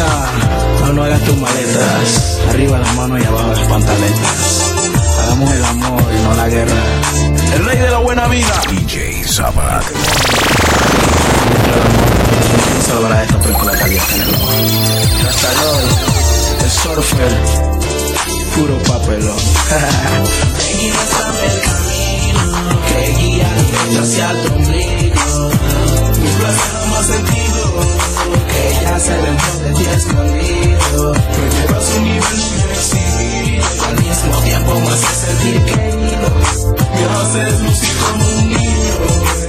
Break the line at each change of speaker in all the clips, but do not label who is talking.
Muñeca, no, no hagas tus maletas. Arriba las manos y abajo las pantaletas. Hagamos el amor y no la guerra.
El rey de la buena vida.
DJ
se logra esto película caliente en el ojo. Hasta hoy, el surfer, puro papelón. Seguimos el camino que guía hacia tu ombligo. Mi placer no más sentido ya se dentro de ti escondido. Me llevas a un nivel inexhibido y al mismo tiempo me hace sentir querido. Me haces lucir como un niño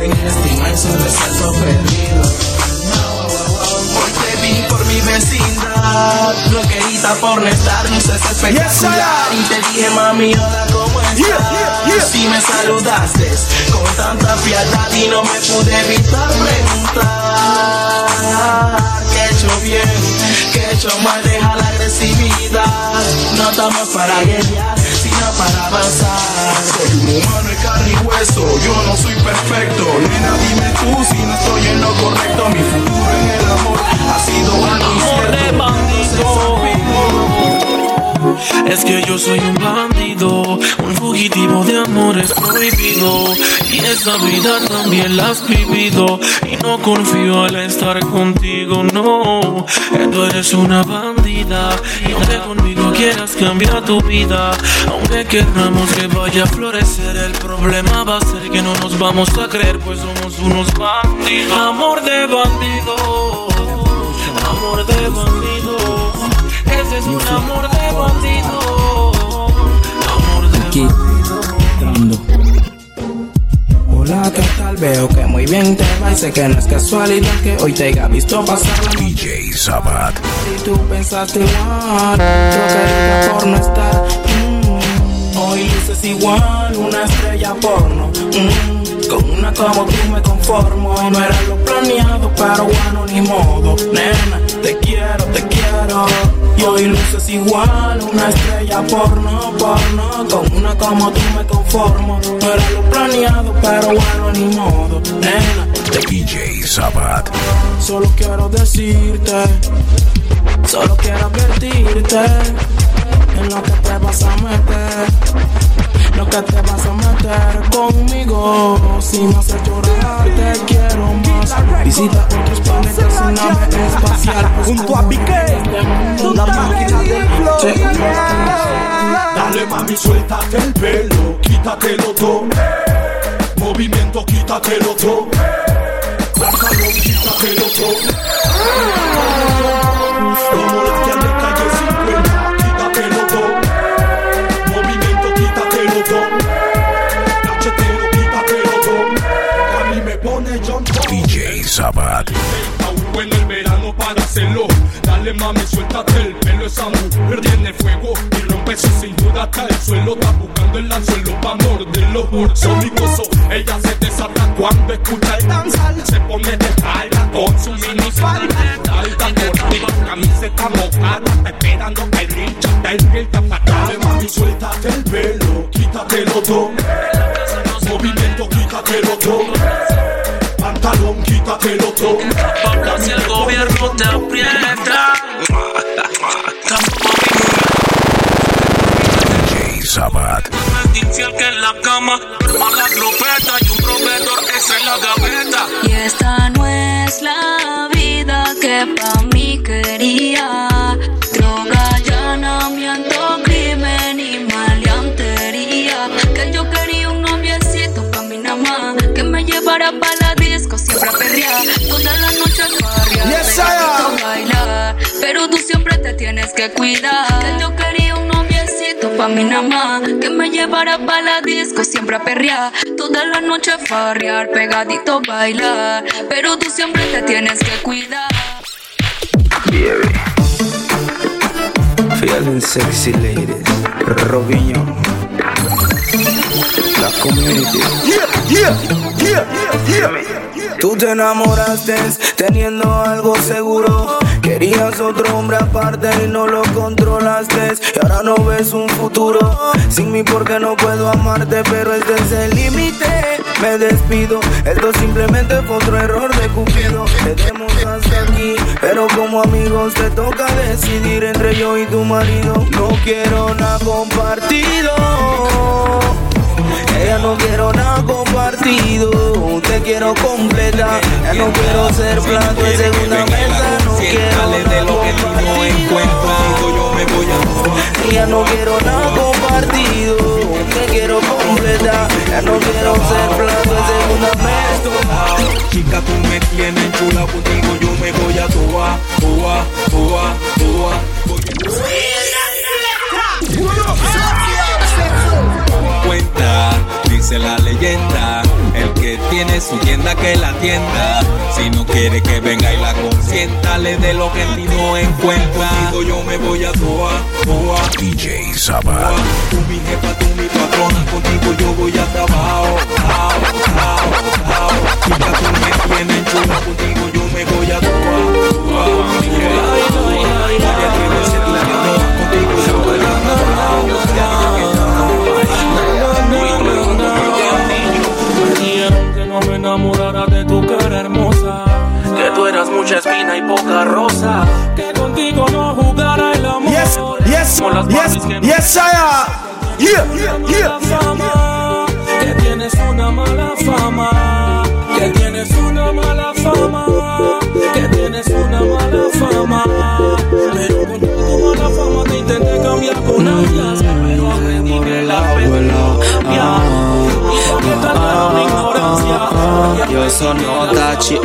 en este inmenso desierto perdido. Hoy te vi por mi vecindad, bloqueadita por no estar, luces espectacular. Y te dije, mami, Si me saludaste con tanta frialdad y no me pude evitar preguntar. ¿Qué he hecho bien? ¿Qué he hecho mal? Deja la agresividad. No estamos para guerrear, sino para avanzar. Soy un humano de carne y hueso, yo no soy perfecto. Nena, dime tú si no estoy en lo correcto. Mi futuro en el amor ha sido algo
Es que yo soy un bandido, un fugitivo de amores prohibido. Y esa vida también la has vivido. Y no confío al estar contigo, no. Tú eres una bandida. Y aunque conmigo quieras cambiar tu vida, aunque queramos que vaya a florecer, el problema va a ser que no nos vamos a creer, pues somos unos bandidos. Amor de bandido, amor de bandido. Ese es un amor de bandido. Amor de
Aquí, entrando. Hola, ¿qué tal? Veo que muy bien te va y sé que no es casualidad que hoy te haya visto pasar la noche
DJ Sabat.
y tú pensaste igual. Que por no estar. mm, hoy luces igual, una estrella porno. mm, con una como tú me conformo. Y no era lo planeado, pero bueno, ni modo. Nena, te quiero, te quiero. Y hoy luces igual, una estrella porno, porno. Con una como tú me conformo. No era lo planeado, pero bueno, ni modo. Nena,
DJ Sabat.
Solo quiero decirte, solo quiero advertirte en lo que te vas a meter, lo que te vas a meter conmigo. Si me haces llorar, te quiero más. Visita espacial.
Junto a Piqué, la máquina del flow. Dale mami, suéltate el pelo, quítatelo todo. Movimiento, quítatelo todo. Pantalón, quítatelo todo. Dale mami, suéltate el pelo, esa mujer tiene fuego y rompe su cintura hasta el suelo. Está buscando el anzuelo pa' morderlo. Sonicoso, ella se desata cuando escucha el danzal. Se pone de espalda con su minifalda. Alta cortita, camiseta mojada, esperando que el Richard despierta para Dale mami, suéltate el pelo, quítatelo todo. Movimiento, quítatelo todo. Pantalón, quítatelo todo.
Pablo, si el gobierno te aprieta. Y un proveedor, esa es la gaveta.
Y esta no es la vida que pa' mí quería. Droga, allanamiento, crimen y maleantería. Que yo quería un noviecito pa' mi más. Que me llevara pa' la disco, siempre a perrear. Toda la noche
Yes,
bailar. Pero tú siempre te tienes que cuidar. Que yo quería pa' mí nada. Que me llevara pa' la disco, siempre a perrear. Toda la noche farrear, pegadito bailar. Pero tú siempre te tienes que cuidar.
Feeling sexy ladies. Robinho. La community. Tú te enamoraste teniendo algo seguro. Querías otro hombre aparte y no lo controlaste. Y ahora no ves un futuro. Sin mí porque no puedo amarte, pero este es el límite. Me despido. Esto simplemente fue otro error de Cupido. Tenemos hasta aquí, pero como amigos te toca decidir entre yo y tu marido. No quiero nada compartido. Ella no quiero nada compartido, te quiero completa. Ya no quiero ser plato de segunda mesa, quiero
de lo que tú no encuentras. Yo me voy a
Ella no quiero nada compartido, te quiero completa. Ya no quiero ser plato de segunda mesa.
Chica, tú me tienes chula contigo, yo me voy a toa, toa, toa, toa. Dice la leyenda, el que tiene su tienda que la tienda. Si no quiere que venga y la consienta, le dé lo que ti no encuentra. Contigo yo me voy a toa, toa,
DJ Sabat.
Tú mi jefa, tú mi patrona, contigo yo voy a trabajo. Jao, jao. Chica, tú me tienes chula, contigo yo me voy a toa, toa. Mucha espina y poca rosa. Que contigo no jugara el amor.
Yes, yes, yes, yes, Saya. Yeah, yeah,
fama, que tienes una mala fama, que tienes una mala fama, que tienes una mala fama. Pero con tu mala fama te intenté cambiar con ellas, pero aprendí que la
Tachi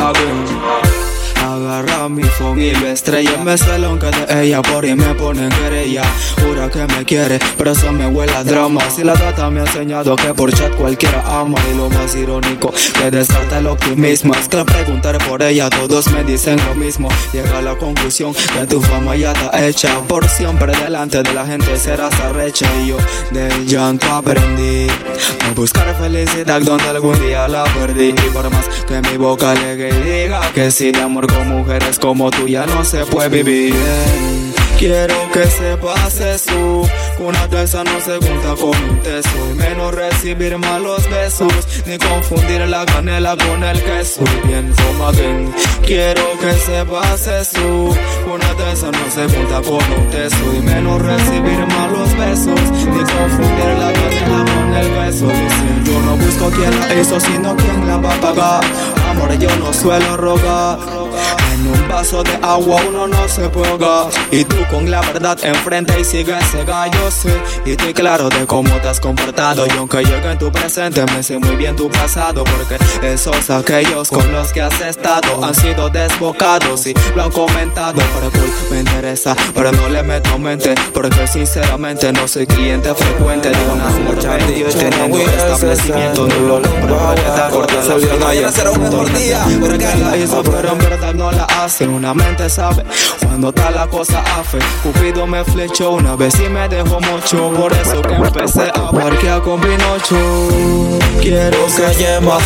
Mi phone y lo estrella. Me celan que de ella por y me ponen querella. Jura que me quiere, pero eso me huele a drama. Si la data me ha enseñado que por chat cualquiera ama. Y lo más irónico, que desata el optimismo. Es que al preguntar por ella todos me dicen lo mismo. Llega a la conclusión que tu fama ya está hecha. Por siempre delante de la gente serás arrecha. Y yo del llanto aprendí A buscar felicidad donde algún día la perdí. Y por más que mi boca y diga Que si de amor con mujeres como tú ya no se puede vivir Quiero que sepas eso Una taza no se junta con un teso. Y menos recibir malos besos Ni confundir la canela con el queso. Y pienso más bien Quiero que sepas eso Una taza no se junta con un teso. Y menos recibir malos besos Ni confundir la canela con el queso. Dicen yo no busco quien la hizo Sino quien la va a pagar Amor yo no suelo rogar. En un vaso de agua uno no se puede. Ahogar Y tú con la verdad enfrente y sigues cega Yo sé. Y estoy claro de cómo te has comportado. Y aunque llegue en tu presente me sé muy bien tu pasado. Porque esos aquellos con los que has estado Han sido desbocados y lo han comentado. Pero cool, me interesa, pero no le meto mente. Porque sinceramente no soy cliente frecuente De una muchacha y teniendo establecimiento No lo logro dar por la mejor día Porque la hizo pero en verdad no la hace. Una mente sabe cuando está la cosa afe Cupido me flechó una vez y me dejó mucho Por eso que empecé a parquear con Pinocho. Quiero que lleva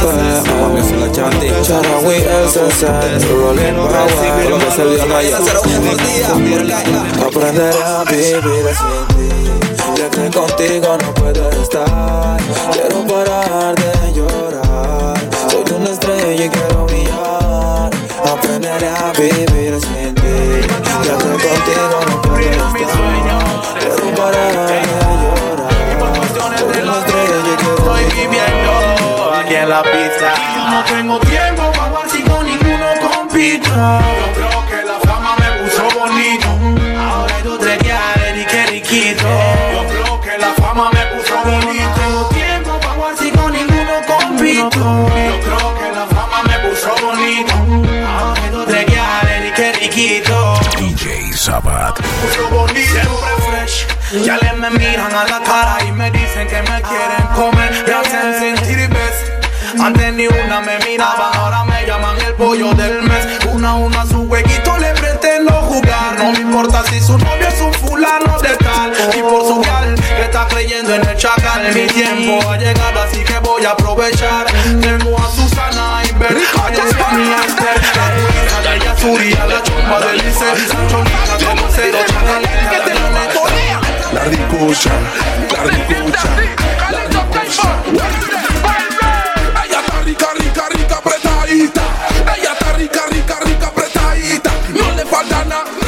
Charawi SSS Rolling power Lo que se vio hay Aprenderé a vivir sin ti. Ya que contigo no puedo estar Quiero parar de llorar estrella y quiero brillar Aprenderé a vivir sin ti. Ya que contigo no puedo estar. Quiero parar de llorar. Soy una estrella y quiero brillar.
aquí en la pista
No tengo tiempo para jugar si con ninguno compito. Ya le me miran a la cara y me dicen que me quieren comer. Me hacen sentir best. Antes ni una me miraban, ahora me llaman el pollo del mes. Una a una su huequito le pretendo jugar. No me importa si su novio es un fulano de tal. Y por su gal, que está creyendo en el chacal. Mi tiempo ha llegado, así que voy a aprovechar. Tengo a Susana y Berry, a mi Esther. La Yasuri, a la chompa del Lice. Lucero, chacalita, la choneta.
La ricocha, la ricocha, la ricocha. Ella está rica, rica, rica, apretadita. Ella está rica, rica, rica, apretadita. No le falta nada,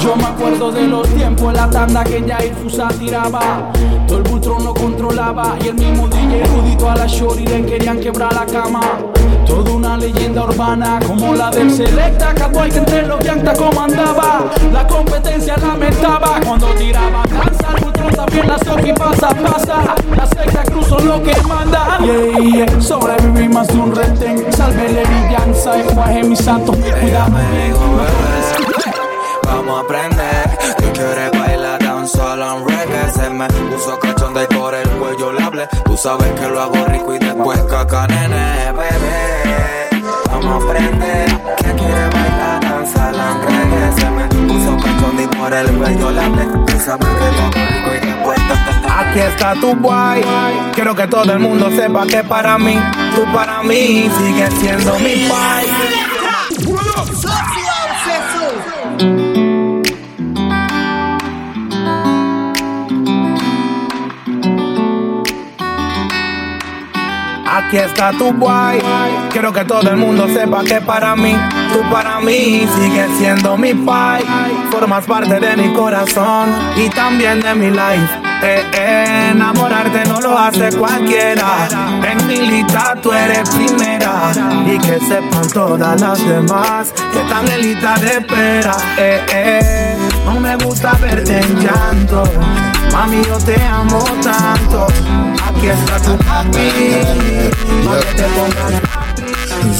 Yo me
acuerdo de los tiempos en la tanda que Jair Fusa tiraba. Todo el Bultron lo controlaba y el mismo DJ Rudito a la Shorty le querían quebrar la cama. Toda una leyenda urbana como la del Selecta, Catuay que entre los Yankta comandaba. La competencia lamentaba cuando tiraba danza. El Bultron también la Soki pasa, pasa. La secta cruzó lo que manda. Yeah, yeah. Sobreviví más de un retén. Salve la mi santo.
Vamos a aprender. Tú quieres bailar tan solo me puso cachonda y por el cuello le hablé. Tú sabes que lo hago rico y después caca, nene, bebé. Vamos a aprender. Que quiere bailar tan solo me puso cachonda y por el cuello le hablé. Tú sabes que lo hago rico y después. Aquí está tu guay. Quiero que todo el mundo sepa que para mí, tú para mí sigues siendo mi pai. Aquí está tu guay. Quiero que todo el mundo sepa que para mí, tú para mí sigues siendo mi pai. Formas parte de mi corazón y también de mi life. Eh, eh, enamorarte no lo hace cualquiera. En mi lista tú eres primera. Y que sepan todas las demás que están en lista de espera. Eh, eh, no me gusta verte en llanto. Mami, yo te amo tanto. Aquí está tu papi. Pa' que te pongas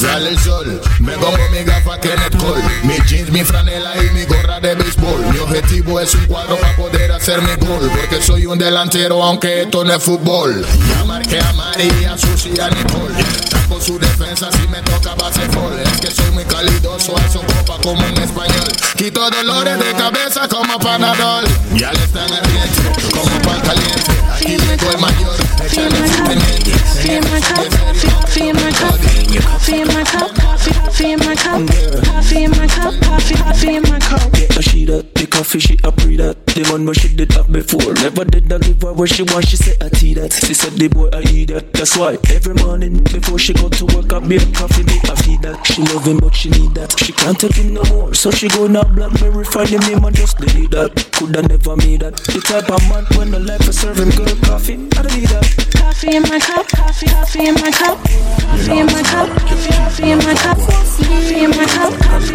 Sale el sol, me pongo mi gafa Kenneth Cole Mi jeans, mi franela y mi gorra de béisbol. Mi objetivo es un cuadro para poder hacer mi gol Porque soy un delantero aunque esto no es fútbol. Ya marqué a María, Susi y a Nicole. Tapo su defensa si me toca baseball Es que soy muy calidoso, eso copa como un español. Quito dolores de cabeza como panadol. Ya le están ardiente como pan caliente. Aquí llegó el mayor, échale su teniente
Coffee in my cup, coffee, coffee in my cup, coffee in my cup, coffee, coffee in my cup, coffee in my cup, coffee, coffee in my cup.
Yeah, she that the coffee she a pre that the man where she did have before. Never did I give her what she want. She said I tea that. She said the boy I eat that. That's why every morning before she go to work I make coffee I feed that. She love him but she need that. She can't take him no more, so she go now blackberry find him name and just delete that. Coulda never made that. The type of man when the life is serving good coffee. I don't need that.
Coffee in my cup, coffee, coffee in my cup, coffee in my cup, coffee, coffee in my cup, coffee in my cup, coffee,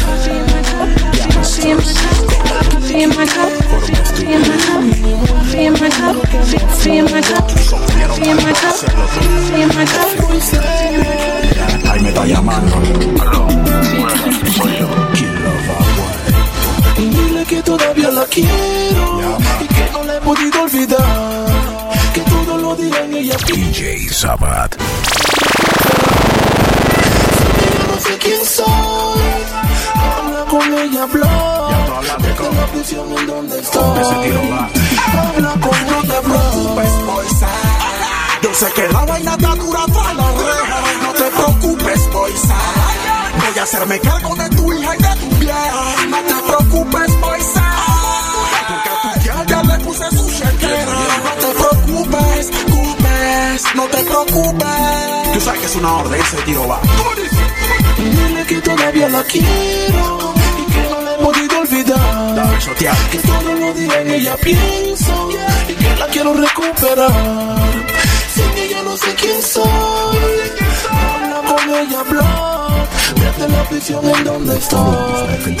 coffee in my cup, coffee in my cup, coffee in my cup, coffee in my cup, coffee in my cup, coffee in my cup, coffee in my cup, coffee in my cup, coffee in my cup.
Ahí me está llamando.
Y dile que todavía la quiero y que no la he podido olvidar. Que todo lo digan ella.
DJ Sabat.
Yo no sé quién soy. Habla con ella, habla. Deja la prisión en donde estoy. Habla con no te preocupes, bolsa.
Yo sé que la vaina está dura para la oreja. No te preocupes, boisa. Voy a hacerme cargo de tu hija y de tu vieja. No te preocupes, Moisés. Porque a tu tía ya le puse su chequera. No te preocupes, cupes, no te preocupes. Tú sabes que es una orden, ese tiro va. Dile que todavía la quiero y que no la he podido olvidar. Que todo lo día en ella pienso y que la quiero recuperar. Sin ella no sé quién soy. Con ella, habla. Desde la prisión en donde estoy.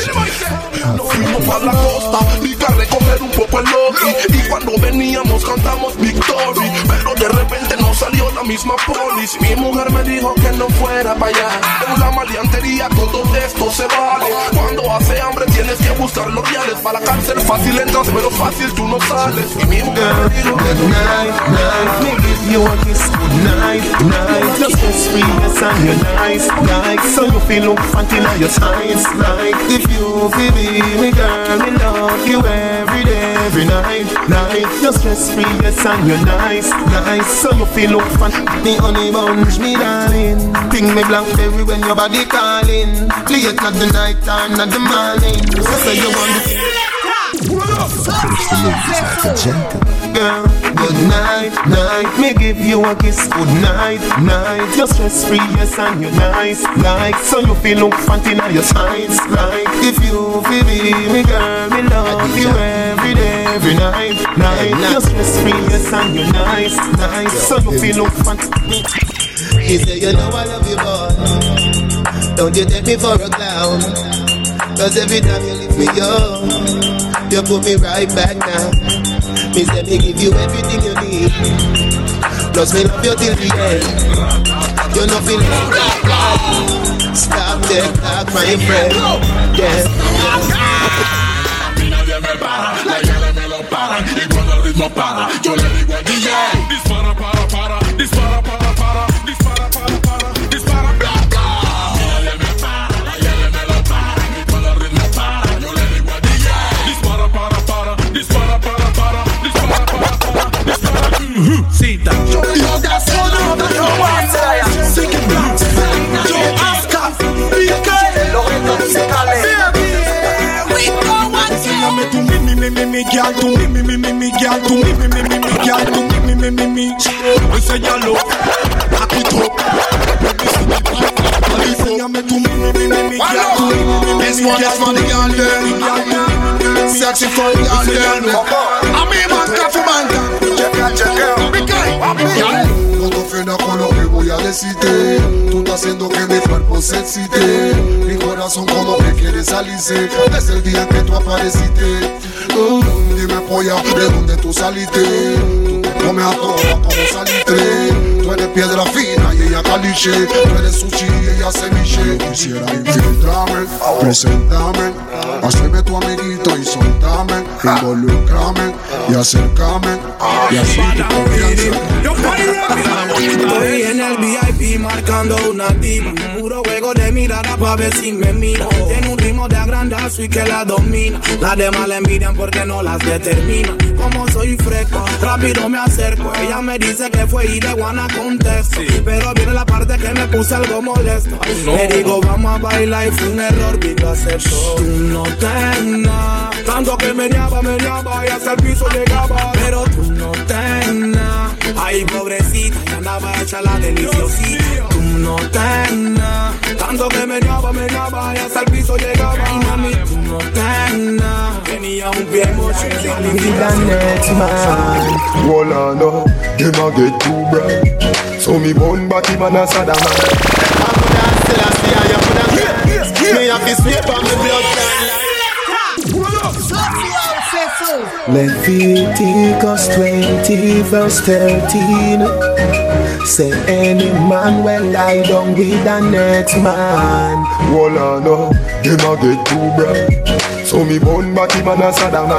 Nos fuimos para la costa y a recoger un poco el Loki. Y cuando veníamos cantamos Victory. Pero de repente salió la misma polis. Mi mujer me dijo que no fuera para allá. En la maleantería todo esto se vale. Cuando hace hambre tienes que buscar los reales. Para la cárcel fácil entras, pero fácil tú no sales. Y mi mujer me
night, night, me give you a kiss. Night, night, stress free, yes, and you're nice, like so you feel look in your size, like if you feel me, girl, me love you every night, night. You're stress free, yes, and you're nice, nice, so you feel look fat. Me honey bunch, me darling, ping me blackberry when your body calling, play it at the night time, not the morning, so say you want to. Girl, good night, night. Me give you a kiss. Good night, night. You're stress free, yes, and you're nice, like so you feel look fat in your sides, like if you feel me, me girl, me love you every day, every night, night. You're stress free, yes, and you're nice, nice, so you feel look fat.
You say you know I love you, boy. Don't you take me for a clown. Cause every time you lift me up, you put me right back now. Me say me give you everything you need. Plus me love you till the end. You know feel like Stop that clock, my friend. Yeah.
nadie me para, la llave me lo paran y cuando el ritmo para,
Tú estás haciendo que mi cuerpo se excite. Mi corazón como que quiere salirse. Desde el día que tú apareciste. Mm, dime polla, ¿de dónde tú saliste? Tú me a toda como salitre. Tú eres piedra fina y ella caliche. Tú eres sushi y ella ceviche. Quisiera infiltrarme, presentarme. Hacerme tu amiguito y soltarme. Involucrarme y acercarme. Y así tu confianza.
Estoy en el VIP marcando una diva. Puro juego de mirada pa' ver si me mira. Tiene un ritmo de agrandazo y que la domina. Las demás la envidian porque no las determina. Como soy fresco, rápido me acerco. Ella me dice que fue y de guana contesto. Pero viene la parte que me puse algo molesto. Le digo, vamos a bailar y fue un error, que acepto. Tú no tengas tanto que me llama, me llama y hasta el piso llegaba. Pero tú no tengas Ay, pobrecita, y andaba hecha la deliciosita. Tú no tengas tanto que me llama, me llama y hasta el piso llegaba. Ay, mami, tú no tengas tenía un pie mocho.
Be the next man.
Hold on, no, them a get too bright. So me born back even a Saddam.
Me have to sweep on the blood Leviticus 20 verse 13 Say any man will lie down with the next man
Hold on, oh, no, them a get too bright. So me born back even a Saddam.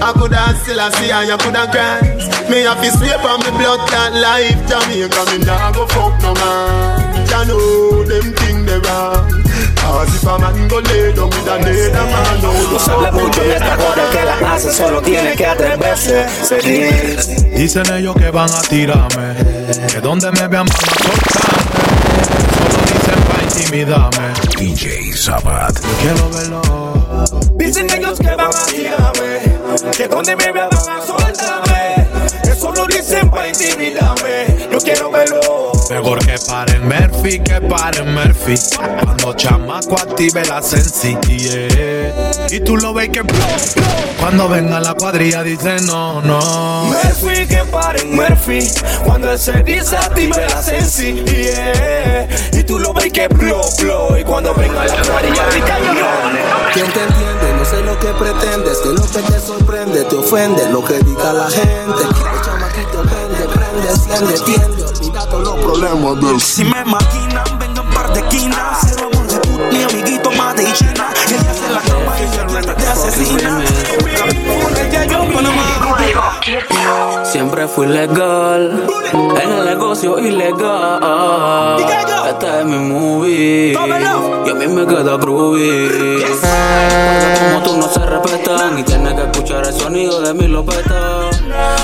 I could have still a see and you could have Me have to sweep on the blood that life Jamaica me nah go fuck no man Ya know them thing they wrong Cause if a man go lay down with another man No,
No se habla mucho de esta cosa que la hace, solo tiene que atreverse. Seguir.
Dicen ellos que van a tirarme, que donde me vean van a soltarme. Solo dicen
intimídame.
DJ Sabat.
Quiero verlo.
Dicen ellos que van a tirarme, que donde me vean van a soltarme. Eso lo dicen para intimidarme. Yo quiero verlo.
Mejor que paren Murphy, que paren Murphy. Cuando chamaco active la sensi, yeah. Y tú lo ves que Cuando venga la cuadrilla dice no, no.
Murphy, que paren Murphy. Cuando él se dice active la sensi, yeah. Y tú lo ves que blow, blow. Y cuando venga la cuadrilla dice no.
¿Quién te entiende? No sé lo que pretendes, que lo que te sorprende te ofende, lo que diga la gente. El chamaquito prende, prende, enciende, tiende, los problemas del
Si me maquinan, vengan par de quinas. Cero amor de put, mi amiguito más de China. Ella hace la cama y ella te asesina.
Siempre fui legal en el negocio ilegal. Esta es mi movie y a mí me queda groovy. Como tú no se respetan y tienes que escuchar el sonido de mi lopeta.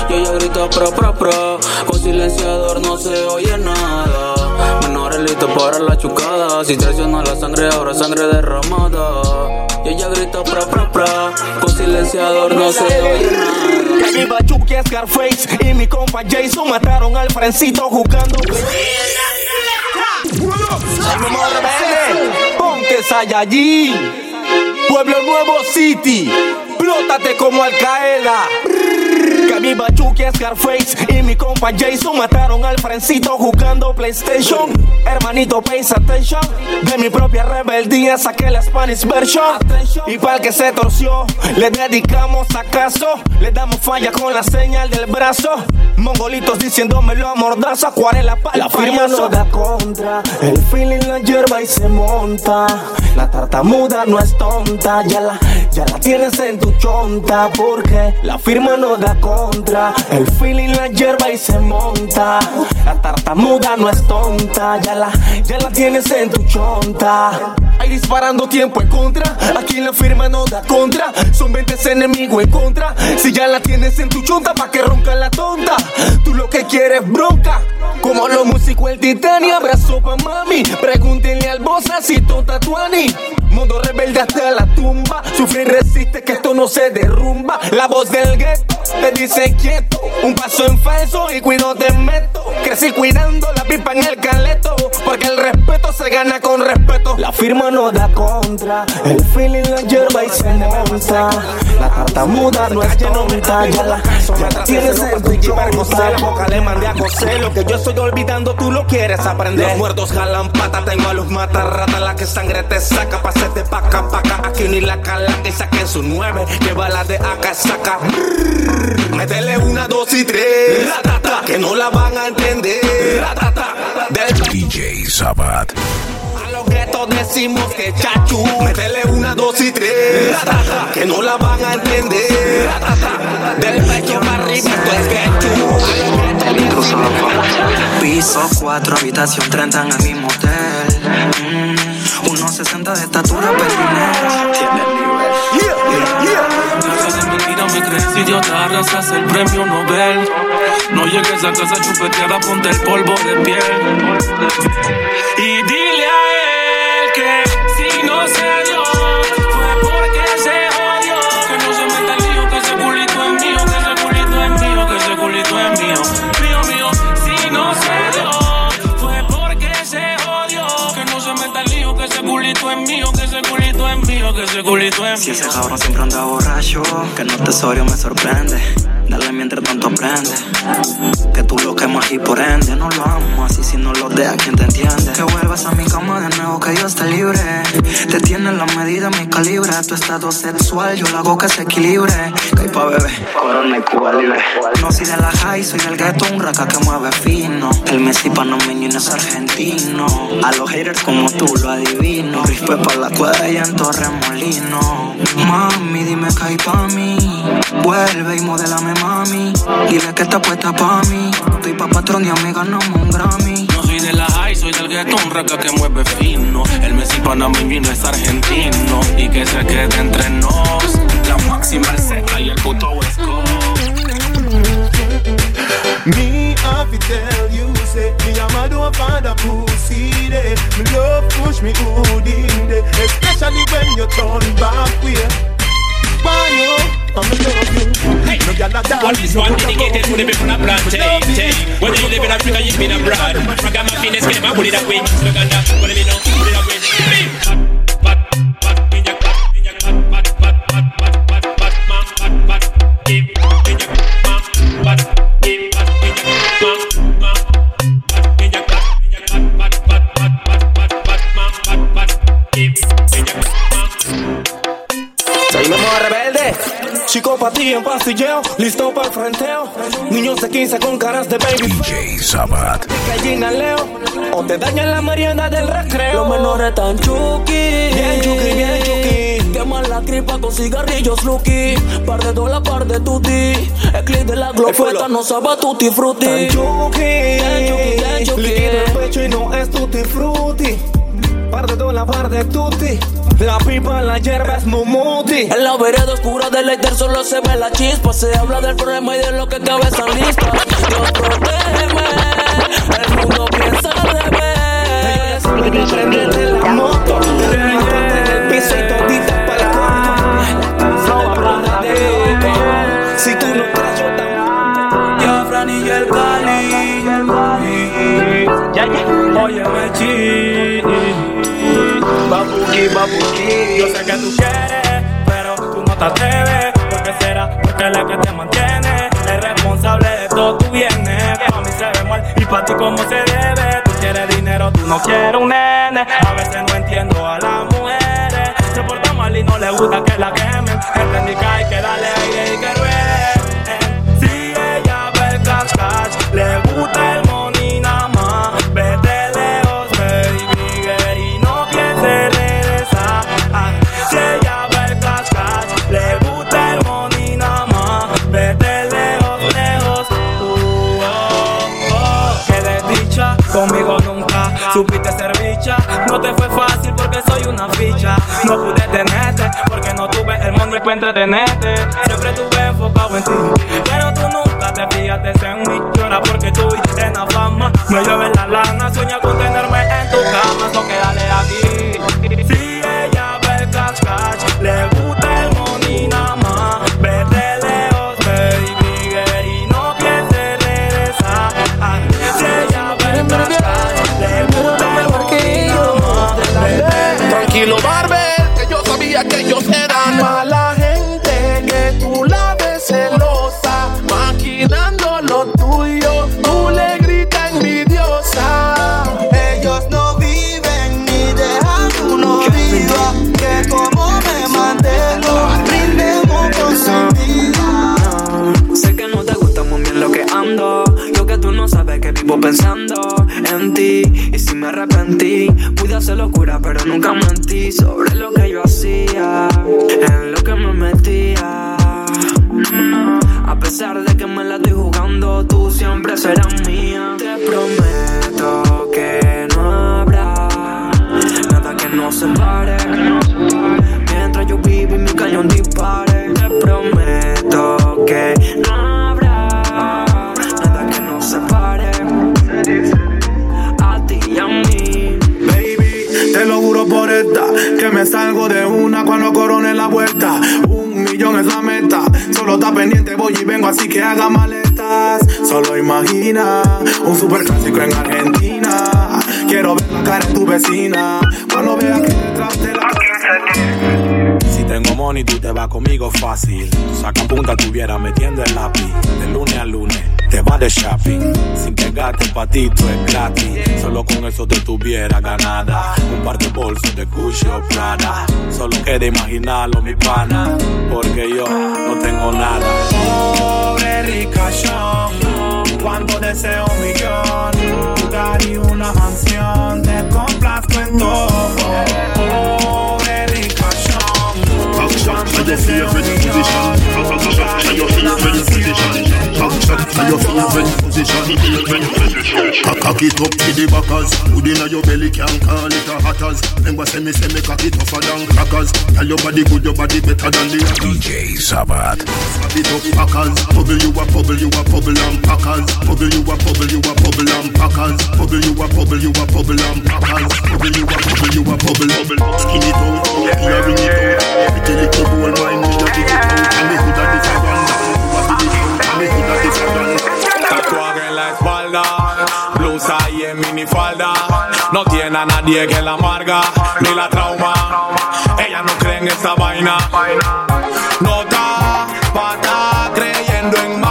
Yo ya grito pro pro pro, con silenciador no se oye nada. Menores listos para la chucada, si traiciona la sangre ahora sangre derramada. Yo ya grito pro pro pro, con silenciador no se oye nada.
Viva Chucky Scarface y mi compa Jason mataron al Frencito jugando. Ay, mi amor, rebelde, Ponte Saiyajin. Pueblo Nuevo City. Plótate como Al Qaeda. Que viva Chucky Scarface y mi compa Jason mataron al Frencito jugando PlayStation. Hermanito, pay attention. De mi propia rebeldía saqué la Spanish version. Y para el que se torció, le dedicamos acaso. Le damos falla con la señal del brazo. Mongolitos diciéndomelo a mordazo. Acuarela para
La firma no da contra, el feeling la hierba y se monta. La tartamuda no es tonta, ya la, ya la tienes en tu chonta. Porque la firma no da contra, el feeling la hierba y se monta. La tartamuda no es tonta, ya la, ya la tienes en tu chonta.
Ahí disparando tiempo en contra. Aquí la firma no da contra. Son 20 enemigos en contra. Si ya la tienes en tu chonta, pa' que ronca la tonta. Tú lo que quieres bronca. Como los músicos el titanio, abrazo pa' mami. Pregúntenle al bossa si tonta tuani. Mundo rebelde hasta la tumba. Sufre y resiste que esto no se derrumba. La voz del gueto te dice quieto. Un paso en falso y cuido te meto. Crecí cuidando la pipa en el caleto. Porque el respeto se gana con respeto.
La firma no da contra, el feeling la hierba y se monta. La tartamuda no es tonta, ya la, ya la tienes en tu chonta.
La boca le mandé a coser Lo que yo estoy olvidando tú lo quieres aprender Los muertos jalan pata Tengo a los matarratas La que sangre te saca Pa' hacerte paca paca Aquí ni la cala Que saquen su nueve Que bala de acá saca Métele una, dos y tres Ratata, Que no la van a entender Ratata, Del
DJ Sabat.
a los guetos decimos que chachu Métele una, dos y tres Ratata, Que no la van a entender Ratata, Del pecho para arriba Esto es
intruso loco. Piso 4, habitación 30 en el mismo hotel. Mm, unos 60 de estatura, pero. Tiene nivel.
Gracias de crees si Dios te arrasas el premio Nobel. No llegues a casa chupeteada, ponte el polvo de piel. Y dile a él culito es Si ese
cabrón siempre anda borracho, que no tesorio me sorprende. Dale mientras tanto aprende. Que tú lo quemas y por ende no lo amo. Así si no lo dejas, ¿quién te entiende? Que vuelvas a mi cama de nuevo, que yo esté libre. Te tiene la medida, mi calibre. Tu estado sexual, yo lo hago que se equilibre. Que bebé, corona y Cuba libre. No soy de la high, soy del ghetto, un raca que mueve fino. El Messi panameño es argentino. A los haters como tú lo adivino. Rispe pa' la cuadra y en Torremolino. Mami, dime que hay pa' mí. Vuelve y modelame, mami. Dile que está puesta pa' mí. Estoy pa' patrón y a mí ganamos un Grammy.
No soy de la high, soy del gueto, un raca que mueve fino. El Messi panameño no es argentino. Y que se quede entre nos. La máxima el seca y el puto West
Me have to tell you, say me am a do find a pussy there. Me love push me
run back way. Why you? I'm in love you. Hey, no gyal a dance.
Well, this one dedicated to the people of plantain. Whether you live in Africa, you been abroad. Ragamuffin, esquema, put it with. Look at that, put it in, put it up
Psicopatía en pastilleo, listo para el frenteo. Niños de 15 con caras de baby.
DJ Sabat.
Gallina Leo, o te dañan la merienda del recreo.
Los menores tan chuki.
Bien chuki, bien chuki.
Queman la gripa con cigarrillos lucky. Par de dólar, par de tutti. El clip de la glopeta no sabe a tutti frutti.
Tan chuki,
Bien chuki, bien chuki.
El pecho y no es tutti frutti. Par de dólar, par de tutti. La pipa, la hierba es mumuti.
En la vereda oscura del lighter solo se ve la chispa. Se habla del problema y de lo que cabezan lista. Dios protégeme. El mundo piensa al revés.
Prendete la moto. En Yo
sé que tú quieres, pero tú no te atreves. ¿Por qué será? Porque la que te mantiene es responsable de todo tu bienes. A mí se ve mal y para ti como se debe. Tú quieres dinero, tú no quieres
hacer locura, pero nunca mentí sobre lo que yo hacía, en lo que me metía. A pesar de que me la estoy jugando, tú siempre serás
solo está pendiente, voy y vengo, así que haga maletas. Solo imagina un super clásico en Argentina. Quiero ver la cara de tu vecina cuando vea que detrás de la
Si tengo money, tú te vas conmigo fácil. Saca punta, tuviera metiendo el lápiz. De lunes a lunes, te vas de shopping. Sin que gastes patito es gratis. Solo con eso te tuviera ganada. Un par de bolsos de Gucci o Prada. Solo queda imaginarlo, mi pana. Porque yo no tengo nada.
Pobre ricachón, cuando deseo un millón, lugar y una mansión, te complazco en todo. Pobre cuando deseo un millón, lugar y una
Cock it up to the backers Hood inna your belly can call it a hatters Remember say me say me cock it tougher than crackers Tell your body good, your body better than the others
DJ Sabat.
Slap it up packers Bubble you a bubble, you a bubble and packers Bubble you a bubble you a bubble and packers. Bubble you a bubble you a bubble and packers. Bubble you a bubble you a bubble bubble. Skin it out, hearing it out.
Every little goal mine me a give it out. And me coulda this a one. Tatuaje en la espalda, blusa y en minifalda. No tiene a nadie que la amarga ni la trauma.
Ella no cree en esa vaina. No está pata creyendo
en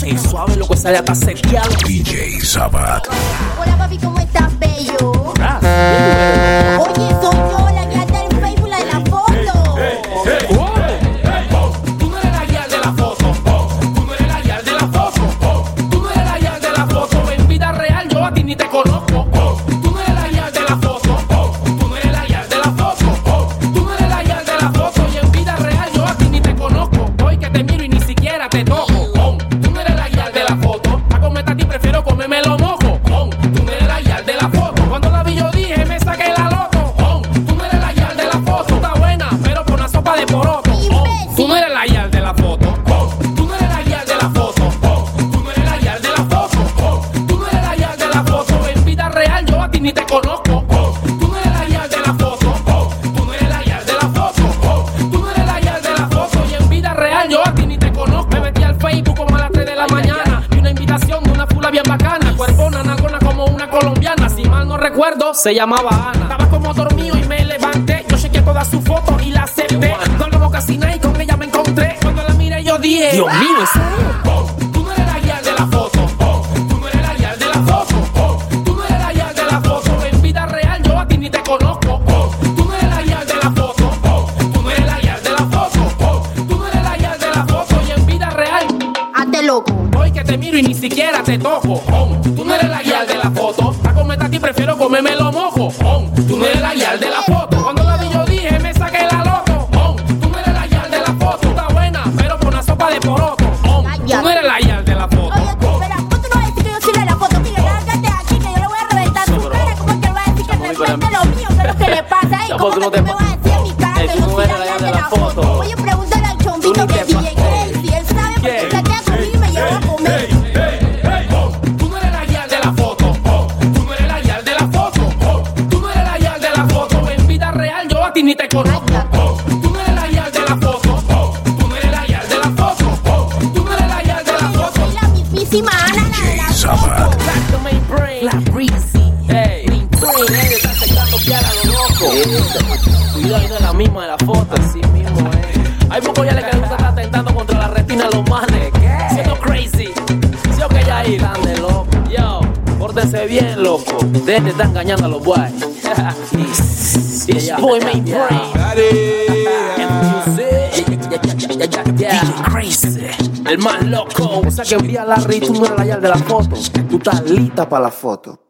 Suave lo que sale hasta seteado.
DJ Zabat.
Hola papi, ¿cómo estás, bello?
Ah, Hola. Oye. se llamaba Ana. Estaba como dormido y me levanté. Yo chequeé todas sus fotos y la acepté. No lo casi nada y con ella me encontré. Cuando la miré yo dije, Dios mío, esa buenísima, La Cuidado, no es la misma de la foto. Así mismo es. Hay muchos ya le que gusta estar contra la retina los manes. Siendo crazy. Sí o que ya ahí. Yo, pórtense bien, loco. Ustedes te están engañando a los guay. It's boy brain. Yeah el más loco. O sea que envía la Rich, tú no eres la de la foto.
Tú estás lista para la foto.